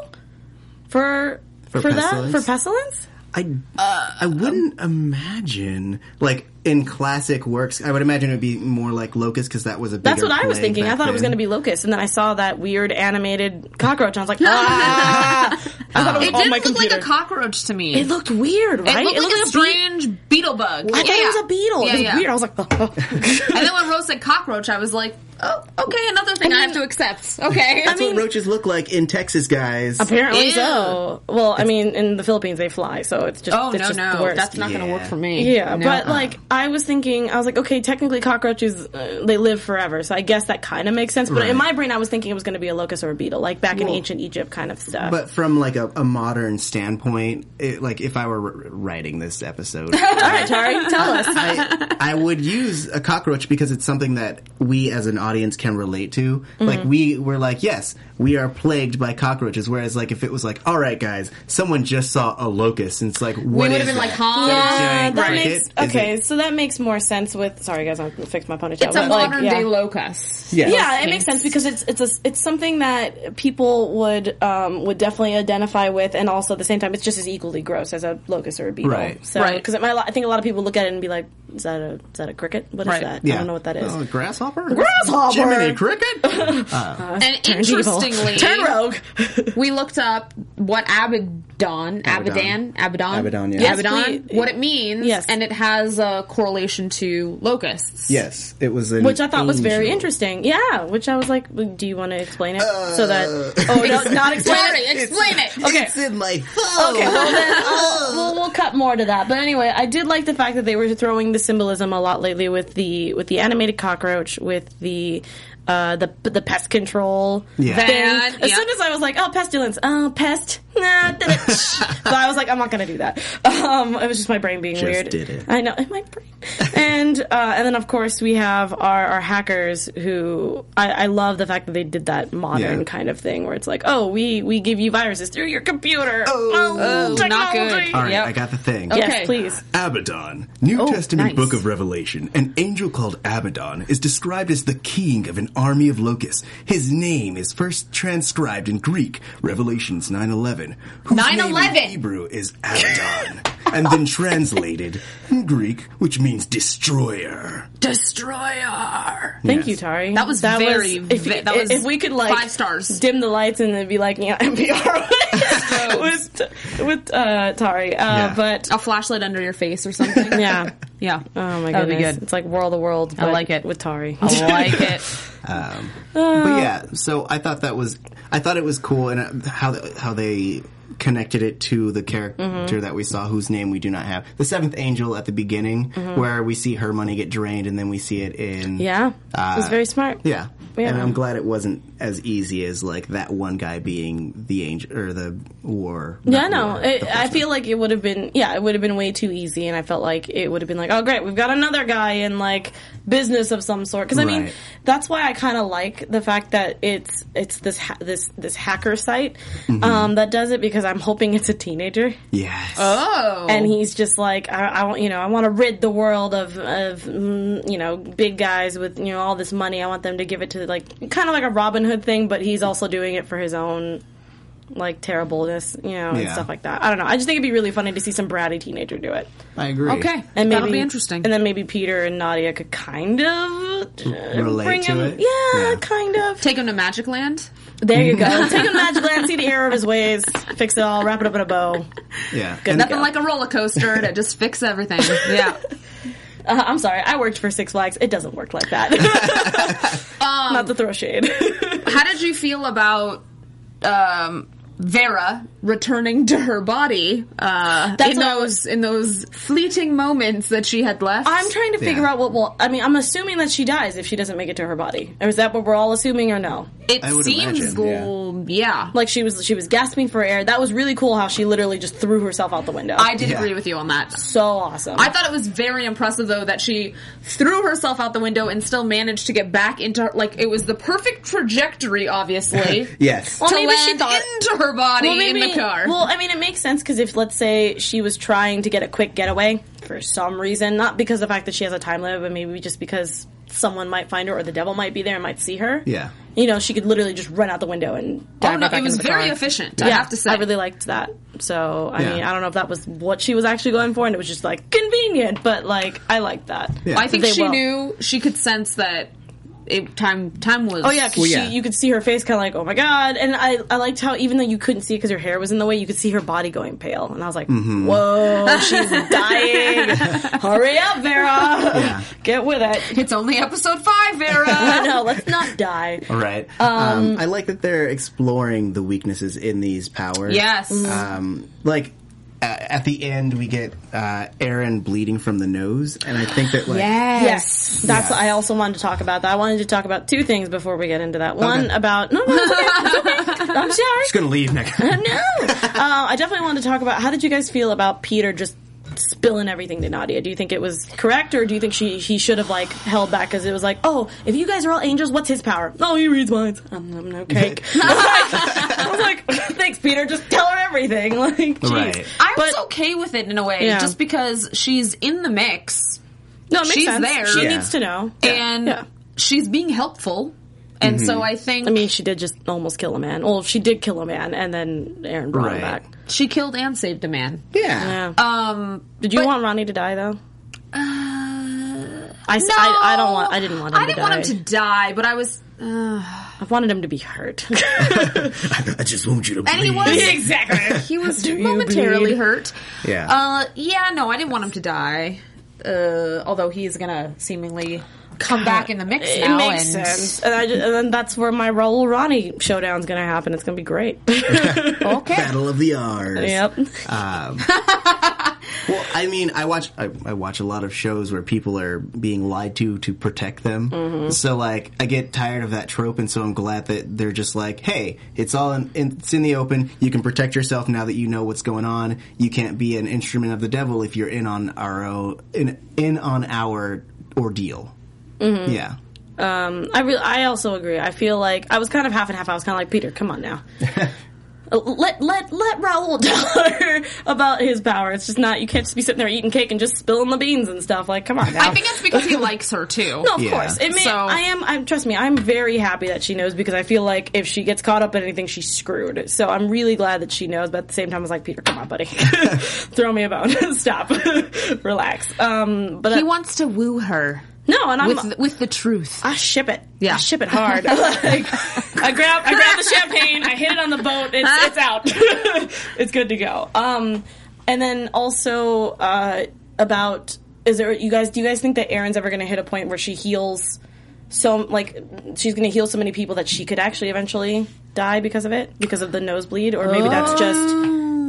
for For for, that pestilence? for pestilence? I I wouldn't imagine like in classic works. I would imagine it would be more like locust because that was a. That's what I was thinking. I back thought it was going to be locust, and then I saw that weird animated cockroach, and I was like, <laughs> ah! I thought it was It on did my look computer. like a cockroach to me. It looked weird, right? It looked like a bee- strange beetle bug. I thought it was a beetle. Yeah, it was yeah. weird. I was like, <laughs> And then when Rose said cockroach, I was like, oh, okay, another thing I, have to accept. Okay. That's what roaches look like in Texas, guys. apparently Ew. so. Well, I mean, in the Philippines they fly, so it's just oh, it's no, just no. the worst. That's not going to work for me. yeah, No. but like I was thinking, I was like, okay, technically cockroaches uh, they live forever, so I guess that kind of makes sense. But in my brain, I was thinking it was going to be a locust or a beetle, like back in ancient Egypt kind of stuff. But from like a, a modern standpoint, it, like if I were writing this episode, <laughs> all right, Tauri, tell us. I, I would use a cockroach because it's something that we as an audience can relate to. Mm-hmm. Like we were like, yes, we are plagued by cockroaches. Whereas like if it was like, all right, guys, someone just saw a locust, and it's like, what we would have been that? like, Is huh? that Yeah, that cricket? makes Is okay. it- So that makes more sense with. Sorry, guys, I'll fix my ponytail. It's a but, like, modern yeah. day locust. yeah. Yeah, it makes sense because it's it's a it's something that people would um, would definitely identify with, and also at the same time, it's just as equally gross as a locust or a beetle. Right. So, Right. because I think a lot of people look at it and be like, "Is that a is that a cricket? What is Right. that? Yeah. I don't know what that is." Oh, grasshopper? Grasshopper! Jiminy cricket? <laughs> And Turn evil. interestingly, turn rogue. <laughs> we looked up what Abaddon, Abaddon, Abaddon, Abaddon, yeah. Yes, Abaddon, please. what it means, Yes. and it has a correlation to locusts. yes, it was an Which I thought was very angel. interesting. Yeah, which I was like, do you want to explain it so that? Uh, Oh no, not explain Sorry, it. explain it. Okay. It's in my phone. Okay, well then I'll, we'll, we'll cut more to that. But anyway, I did like the fact that they were throwing the symbolism a lot lately with the with the animated cockroach, with the uh, the the pest control Yeah. thing. As yeah. soon as I was like, oh, pestilence, oh, pest, nah, did it. <laughs> so I was like, I'm not gonna do that. Um, it was just my brain being Just weird. did it. I know, in my brain. and uh, and then of course we have our, our hackers who I, I love the fact that they did that modern Yeah. kind of thing where it's like, oh, we we give you viruses through your computer. Oh, Oh, not good. All right, Yep. I got the thing. Yes, Okay. please. Abaddon, New Oh, Testament nice. book of Revelation. An angel called Abaddon is described as the king of an army of locusts. His name is first transcribed in Greek, Revelations 9:11. whose name in 9/11. Hebrew is Abaddon, and then translated in Greek, which means destroyer. Destroyer. Thank Yes. you, Tauri. That was very if, ve- that was if we could like five stars. dim the lights and then be like yeah, <laughs> know NPR with with uh, Tauri. Uh, Yeah. But A flashlight under your face or something. <laughs> yeah. Yeah. Oh my That would goodness, good. it's like World of the World. I like it. with Tauri. I like it. <laughs> Um, but yeah, so I thought that was I thought it was cool and uh, how how they connected it to the character Mm-hmm. that we saw whose name we do not have. The seventh angel at the beginning where we see her money get drained and then we see it in Mm-hmm. Yeah, it was Uh, very smart. Yeah. Yeah. And I'm glad it wasn't as easy as like that one guy being the angel or the war. Yeah, no. war, It, I feel like it would have been, yeah, it would have been way too easy, and I felt like it would have been like, oh, great, we've got another guy in like business of some sort. Because I mean, Right. that's why I kind of like the fact that it's it's this ha- this this hacker site Mm-hmm. um, that does it because I'm hoping it's a teenager. Yes. Oh. and he's just like I, I want you know I want to rid the world of of mm, you know big guys with you know all this money. I want them to give it to like kind of like a Robin Hood thing, but he's also doing it for his own like terribleness, you know, and Yeah. stuff like that. I don't know. I just think it'd be really funny to see some bratty teenager do it, I agree. okay. and maybe That'll be interesting. And then maybe Peter and Nadia could kind of uh, Relate bring to him, it? Yeah, Yeah. kind of. Take him to Magic Land. There you go. <laughs> Take him to Magic Land, see the error of his ways, fix it all, wrap it up in a bow. Yeah. Good And- enough. Nothing like a roller coaster to just fix everything. <laughs> Yeah. Uh, I'm sorry, I worked for Six Flags. It doesn't work like that. <laughs> Um, Not to throw shade. How did you feel about um, Vera returning to her body uh, That's in what I those in those fleeting moments that she had left? I'm trying to figure Yeah. out what will. I mean, I'm assuming that she dies if she doesn't make it to her body. Or is that what we're all assuming, or no? It I would seems, imagine, yeah. l- yeah. Like she was, she was gasping for air. That was really cool. How she literally just threw herself out the window. I did Yeah. agree with you on that. so awesome. I thought it was very impressive though that she threw herself out the window and still managed to get back into her, like it was the perfect trajectory, obviously. <laughs> yes. Well, to maybe land she thought- into her body well, maybe, in the car. Well, I mean, it makes sense because if let's say she was trying to get a quick getaway for some reason, not because of the fact that she has a time limit, but maybe just because someone might find her or the devil might be there and might see her. Yeah. You know, she could literally just run out the window and dive oh no, right back it was into the very car. efficient. I have to say. I really liked that. So, I Yeah. mean, I don't know if that was what she was actually going for, and it was just like convenient, but like I liked that. Yeah. I think They she will. knew she could sense that it, time time was. Oh yeah, because Well, yeah. you could see her face kind of like, oh my god, and I I liked how even though you couldn't see it because her hair was in the way, you could see her body going pale, and I was like, Mm-hmm. whoa, she's <laughs> dying! <laughs> Hurry up, Vera, Yeah. <laughs> get with it. It's only episode five, Vera. no, let's not die. Right. Um, I like that they're exploring the weaknesses in these powers. Yes. Um, like at the end, we get uh, Erin bleeding from the nose, and I think that like Yes, that's. Yeah. I also wanted to talk about that. I wanted to talk about two things before we get into that. One Okay. about no, no, it's okay. It's okay. <laughs> I'm sorry. just gonna leave next. <laughs> no. Uh, I definitely wanted to talk about how did you guys feel about Peter just spilling everything to Nadia? Do you think it was correct, or do you think she he should have like held back because it was like, oh, if you guys are all angels, what's his power? Oh, he reads minds. I'm, I'm no cake. I was like, <laughs> thanks, Peter. Just tell her everything. <laughs> Like, jeez. Right. I was But- okay with it in a way, Yeah. just because she's in the mix No, it makes She's sense. there. She Yeah. needs to know. and Yeah. she's being helpful, and Mm-hmm. so I think I mean, she did just almost kill a man. Well, she did kill a man, and then Erin brought him Right. back. she killed and saved a man. Yeah. Yeah. Um, did you but- want Ronnie to die though? uh, I, s- no, I, I don't want. I didn't want him I to didn't die. want him to die, but I was. Uh, I wanted him to be hurt. <laughs> I just want you to bleed. and he was exactly. he was <laughs> momentarily bleed? hurt. Yeah. Uh, yeah, no, I didn't want him to die. Uh, although he's gonna seemingly come back in the mix It now. makes and sense, and, I, ju- and then that's where my Raul Ronnie showdown's going to happen. It's going to be great. <laughs> Okay. Battle of the R's. yep. Um, Well, I mean, I watch I, I watch a lot of shows where people are being lied to to protect them. Mm-hmm. So like, I get tired of that trope, and so I'm glad that they're just like, hey, it's all in, in, it's in the open. You can protect yourself now that you know what's going on. You can't be an instrument of the devil if you're in on our own, in in on our ordeal. Mm-hmm. Yeah. I really, I also agree. I feel like I was kind of half and half. I was kind of like Peter, come on now. <laughs> Uh, let let let Raul <laughs> tell her about his power. It's just not you can't just be sitting there eating cake and just spilling the beans and stuff. Like, come on now. I think it's because he likes her too. No, of Yeah. course. It may, So- I am. I'm. Trust me. I'm very happy that she knows because I feel like if she gets caught up in anything, she's screwed. So I'm really glad that she knows. But at the same time, I was like, Peter, come on, buddy, <laughs> throw me a bone. <laughs> Stop, relax. Um, but He uh, wants to woo her no, and I'm. with with the truth. I ship it. Yeah. I ship it hard. <laughs> <laughs> like, I grab, I grab the champagne. I hit it on the boat. It's, it's out. <laughs> it's good to go. Um, and then also uh, about is there? You guys, do you guys think that Erin's ever going to hit a point where she heals? So like she's going to heal so many people that she could actually eventually die because of it, because of the nosebleed, or maybe that's just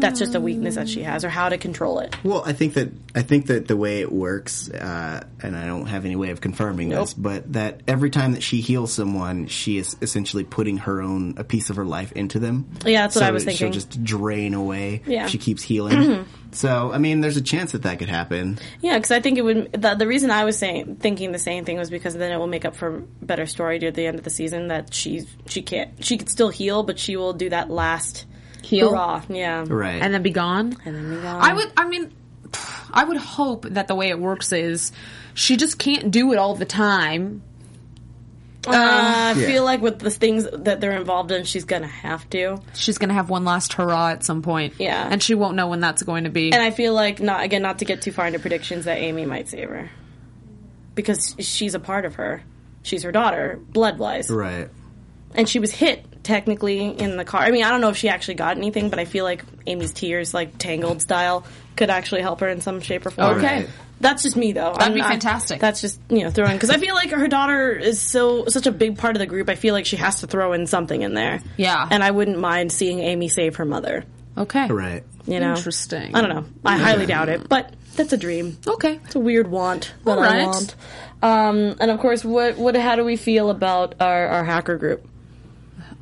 that's just a weakness that she has, or how to control it. Well, I think that I think that the way it works, uh, and I don't have any way of confirming this, but that every time that she heals someone, she is essentially putting her own a piece of her life into them. Yeah, that's what So I was thinking. She'll just drain away. Yeah. she keeps healing. <clears throat> so, I mean, there's a chance that that could happen. Yeah, because I think it would. The, the reason I was saying thinking the same thing was because then it will make up for better story near the end of the season that she she can't she could still heal, but she will do that last Heal? hurrah. Yeah, Right. and then be gone. And then be gone. I would. I mean, I would hope that the way it works is she just can't do it all the time. Uh, I Yeah. feel like with the things that they're involved in, she's gonna have to. She's gonna have one last hurrah at some point. Yeah. and she won't know when that's going to be. And I feel like not again not to get too far into predictions that Amy might save her because she's a part of her. She's her daughter, blood wise. right. and she was hit technically in the car. I mean, I don't know if she actually got anything, but I feel like Amy's tears, like Tangled style, could actually help her in some shape or form. Okay. Right. That's just me though. That'd be not- fantastic. That's just you know throwing because I feel like her daughter is so such a big part of the group. I feel like she has to throw in something in there. Yeah. and I wouldn't mind seeing Amy save her mother. okay, Right. You know, Interesting. I don't know. I highly doubt it, but that's a dream. Okay, It's a weird want that All I want. Um, and of course, what what how do we feel about our, our hacker group?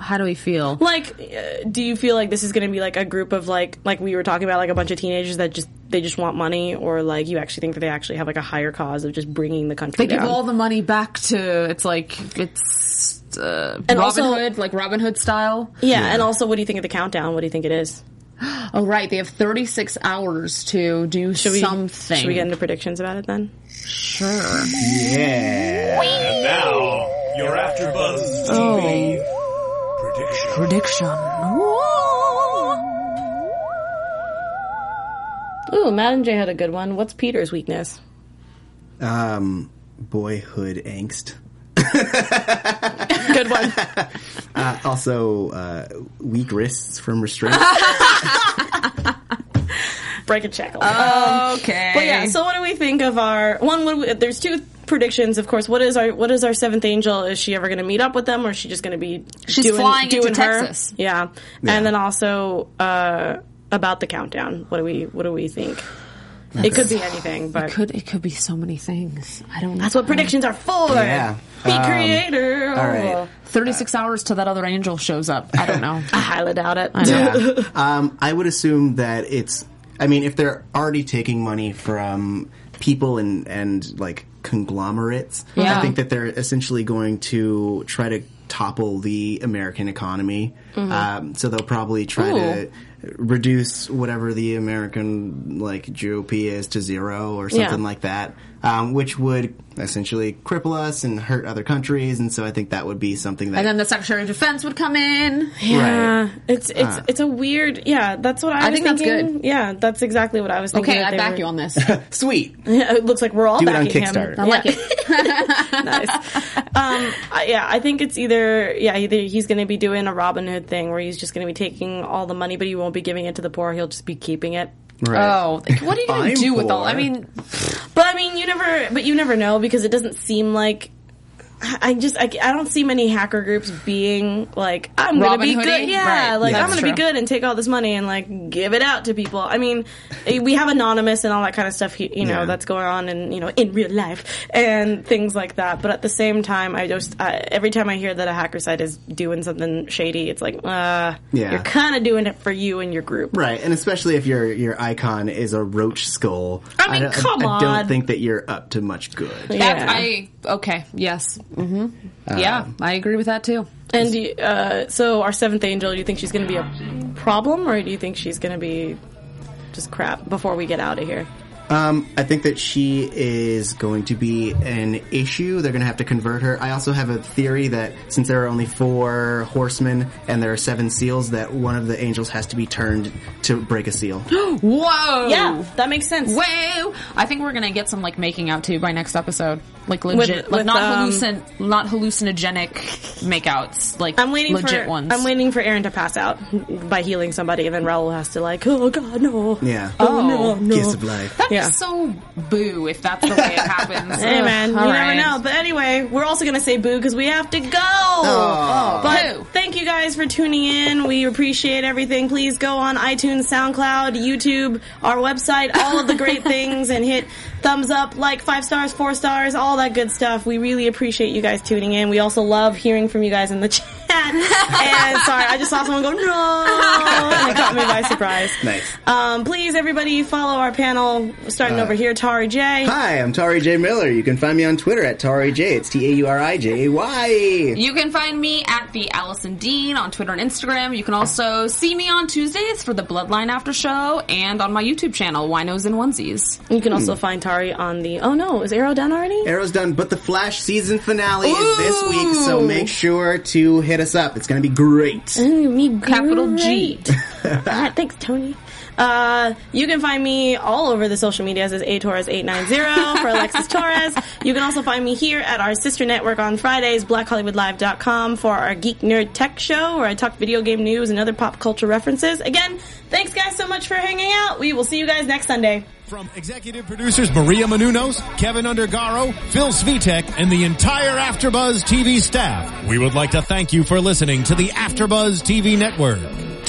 How do we feel? like uh, do you feel like this is going to be like a group of like like we were talking about like a bunch of teenagers that just they just want money or like you actually think that they actually have like a higher cause of just bringing the country back? They give all the money back to. It's like it's uh, And Robin also- Hood, like Robin Hood style. yeah, and also what do you think of the countdown what do you think it is <gasps> Oh right, they have 36 hours to do should we something. should we get into predictions about it then sure? Yeah. And now, your AfterBuzz TV prediction. Prediction. ooh matt and jay had a good one what's peter's weakness Um, boyhood angst. good one <laughs> Also, uh, weak wrists from restraint. <laughs> break a shackle Okay. But yeah, so what do we think of our one? What we, there's two predictions, of course. What is our what is our seventh angel? Is she ever going to meet up with them, or is she just going to be She's doing, flying into her? Texas. Yeah. Yeah. and then also uh, about the countdown. What do we what do we think? It could be anything, but could it could be so many things. I don't know. that's what predictions are for. Yeah. Be Um, creator. all right. 36 hours till that other angel shows up. I don't know. <laughs> I highly doubt it. Yeah. um, I would assume that it's. I mean, if they're already taking money from people and and like conglomerates, Yeah. I think that they're essentially going to try to topple the American economy. Um, so they'll probably try to reduce whatever the American like GOP is to zero or something Yeah. like that, um, which would essentially cripple us and hurt other countries. And so I think that would be something that And then the Secretary of Defense would come in. Yeah, it's it's Ah. it's a weird. Yeah, that's what I, I was think that's thinking. good. Yeah, that's exactly what I was thinking. Okay, I back were- you on this. <laughs> sweet. Yeah, <laughs> it looks like we're all Do it on backing Kickstarter. him. I like Yeah. it. <laughs> nice. Um, yeah, I think it's either yeah, either he's going to be doing a Robin Hood thing where he's just going to be taking all the money, but he won't be giving it to the poor. He'll just be keeping it. Right. Oh, like, what are you going <laughs> to do with all? I mean, But I mean, you never. But you never know because it doesn't seem like I just I, I don't see many hacker groups being like I'm gonna be Hoodie? good, yeah, Right. like Yeah, I'm gonna be good and take all this money and like give it out to people. I mean, eh, we have anonymous and all that kind of stuff, you know, Yeah. that's going on and you know in real life and things like that. But at the same time, I just I, every time I hear that a hacker site is doing something shady, it's like, uh, Yeah. you're kind of doing it for you and your group. Right, and especially if your your icon is a roach skull. I mean, don't- come I, don't think that you're up to much good. That, Yeah. I okay. Yes. Hmm yeah, I agree with that too. And you- uh, so, our seventh angel, do you think she's going to be a problem, or do you think she's going to be just crap before we get out of here? Um, I think that she is going to be an issue. They're going to have to convert her. I also have a theory that since there are only four horsemen and there are seven seals, that one of the angels has to be turned to break a seal. <gasps> Whoa. Yeah, that makes sense. Whoa! I think we're gonna get some like making out too by next episode, like legit, With- like with, not um, hallucin, not hallucinogenic makeouts, like I'm waiting legit for ones. I'm waiting for Erin to pass out by healing somebody, and then Raul has to like, oh god, no. Yeah. Oh, no, no. Kiss of life. That'd Yeah. be so boo if that's the way it happens. <laughs> Hey man, Ugh, you all never know. But anyway, we're also gonna say boo because we have to go. Oh. But Boo. thank you guys for tuning in. We appreciate everything. Please go on iTunes, SoundCloud, YouTube, our website, all of the great <laughs> things, and hit thumbs up, like five stars, four stars, all that good stuff. We really appreciate you guys tuning in. We also love hearing from you guys in the chat. <laughs> and sorry, I just saw someone go no, and it caught me by surprise. Nice. Um, please, everybody, follow our panel. Starting over here, Tauri J. Hi, I'm Tauri J. Miller. You can find me on Twitter at Tauri J. It's T A U R I J A Y. You can find me at the Alison Dean on Twitter and Instagram. You can also see me on Tuesdays for the Bloodline After Show and on my YouTube channel, Winos and Onesies. You can also find Tauri on the. Oh no, is Arrow done already? Arrow's done, but the Flash season finale is this week, so make sure to hit us up. It's going to be great. Ooh, me Capital G. <laughs> Alright, thanks, Tony. Uh, you can find me all over the social medias as atorres890 for Alexis Torres. You can also find me here at our sister network on Fridays, blackhollywoodlive.com for our Geek Nerd Tech Show, where I talk video game news and other pop culture references. Again, thanks guys so much for hanging out. We will see you guys next Sunday. From executive producers Maria Menounos, Kevin Undergaro, Phil Svitek, and the entire Afterbuzz TV staff, we would like to thank you for listening to the Afterbuzz TV network.